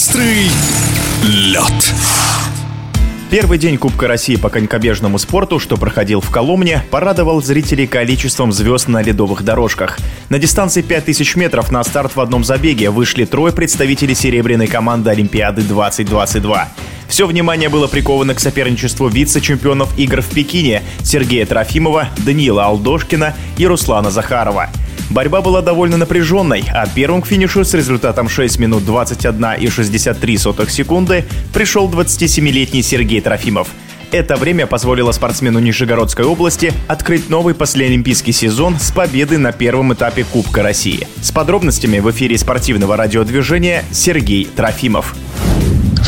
Быстрый лед. Первый день Кубка России по конькобежному спорту, что проходил в Коломне, порадовал зрителей количеством звезд на ледовых дорожках. На дистанции 5000 метров на старт в одном забеге вышли трое представителей серебряной команды Олимпиады 2022. Все внимание было приковано к соперничеству вице-чемпионов игр в Пекине Сергея Трофимова, Даниила Алдошкина и Руслана Захарова. Борьба была довольно напряженной, а первым к финишу с результатом 6 минут 21 и 63 сотых секунды пришел 27-летний Сергей Трофимов. Это время позволило спортсмену Нижегородской области открыть новый послеолимпийский сезон с победы на первом этапе Кубка России. С подробностями в эфире спортивного радиодвижения Сергей Трофимов.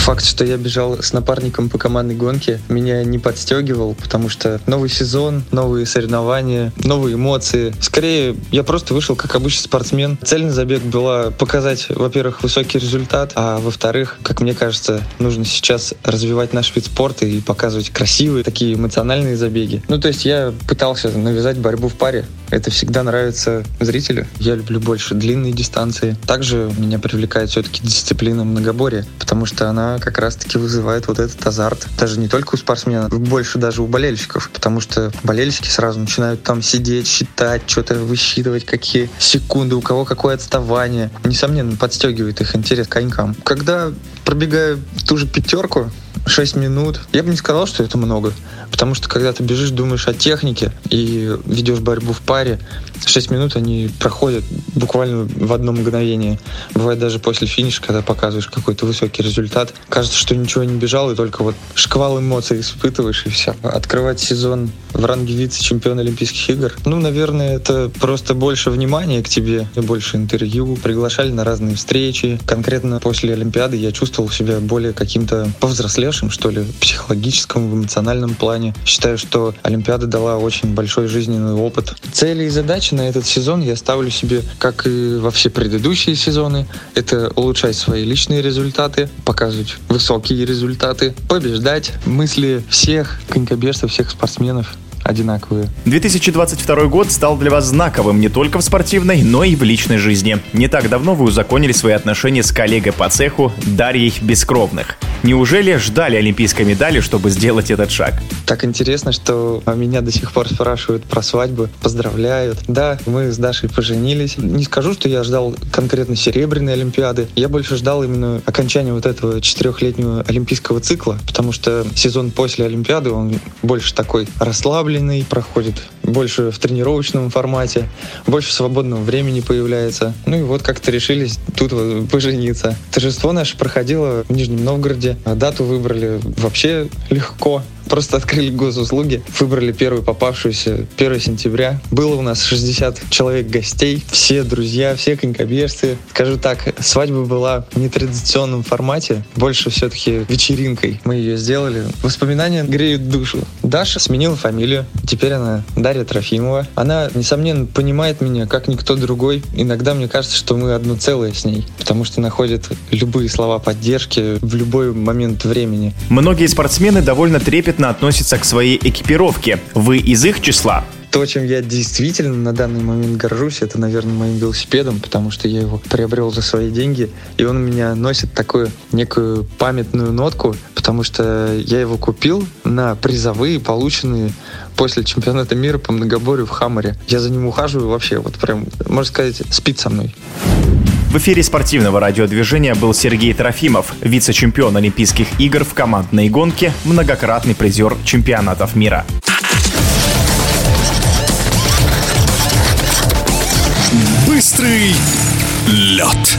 Факт, что я бежал с напарником по командной гонке, меня не подстегивал, потому что новый сезон, новые соревнования, новые эмоции. Скорее, я просто вышел как обычный спортсмен. Цель на забег была показать, во-первых, высокий результат, а во-вторых, как мне кажется, нужно сейчас развивать наш вид спорта и показывать красивые, такие эмоциональные забеги. Ну, то есть я пытался навязать борьбу в паре. Это всегда нравится зрителю. Я люблю больше длинные дистанции. Также меня привлекает все-таки дисциплина многоборья, потому что она как раз-таки вызывает вот этот азарт. Даже не только у спортсменов, больше даже у болельщиков, потому что болельщики сразу начинают там сидеть, считать, что-то высчитывать, какие секунды, у кого какое отставание. Несомненно, подстегивает их интерес к конькам. Когда пробегаю ту же пятерку, 6 минут. Я бы не сказал, что это много. Потому что когда ты бежишь, думаешь о технике и ведешь борьбу в паре, 6 минут они проходят буквально в одно мгновение. Бывает даже после финиша, когда показываешь какой-то высокий результат, кажется, что ничего не бежал, и только вот шквал эмоций испытываешь, и все. Открывать сезон в ранге вице-чемпиона Олимпийских игр, ну, наверное, это просто больше внимания к тебе, больше интервью, приглашали на разные встречи. Конкретно после Олимпиады я чувствовал себя более каким-то повзрослевшим, что ли, в психологическом, в эмоциональном плане. Считаю, что Олимпиада дала очень большой жизненный опыт. Цели и задачи на этот сезон я ставлю себе, как и во все предыдущие сезоны, это улучшать свои личные результаты, показывать высокие результаты, побеждать мысли всех конькобежцев, всех спортсменов одинаковые. 2022 год стал для вас знаковым не только в спортивной, но и в личной жизни. Не так давно вы узаконили свои отношения с коллегой по цеху Дарьей Бескровных. Неужели ждали олимпийской медали, чтобы сделать этот шаг? Так интересно, что меня до сих пор спрашивают про свадьбу, поздравляют. Да, мы с Дашей поженились. Не скажу, что я ждал конкретно серебряной Олимпиады. Я больше ждал именно окончания вот этого четырехлетнего олимпийского цикла, потому что сезон после Олимпиады, он больше такой расслабленный, проходит больше в тренировочном формате, больше свободного времени появляется. Ну и вот как-то решились тут пожениться. Торжество наше проходило в Нижнем Новгороде. Дату выбрали вообще легко просто открыли госуслуги, выбрали первую попавшуюся 1 сентября. Было у нас 60 человек гостей, все друзья, все конькобежцы. Скажу так, свадьба была в нетрадиционном формате, больше все-таки вечеринкой мы ее сделали. Воспоминания греют душу. Даша сменила фамилию, теперь она Дарья Трофимова. Она, несомненно, понимает меня, как никто другой. Иногда мне кажется, что мы одно целое с ней, потому что находит любые слова поддержки в любой момент времени. Многие спортсмены довольно трепетно трепетно относятся к своей экипировке. Вы из их числа? То, чем я действительно на данный момент горжусь, это, наверное, моим велосипедом, потому что я его приобрел за свои деньги, и он у меня носит такую некую памятную нотку, потому что я его купил на призовые, полученные после чемпионата мира по многоборью в Хаммере. Я за ним ухаживаю вообще, вот прям, можно сказать, спит со мной. В эфире спортивного радиодвижения был Сергей Трофимов, вице-чемпион Олимпийских игр в командной гонке, многократный призер чемпионатов мира. Быстрый лед.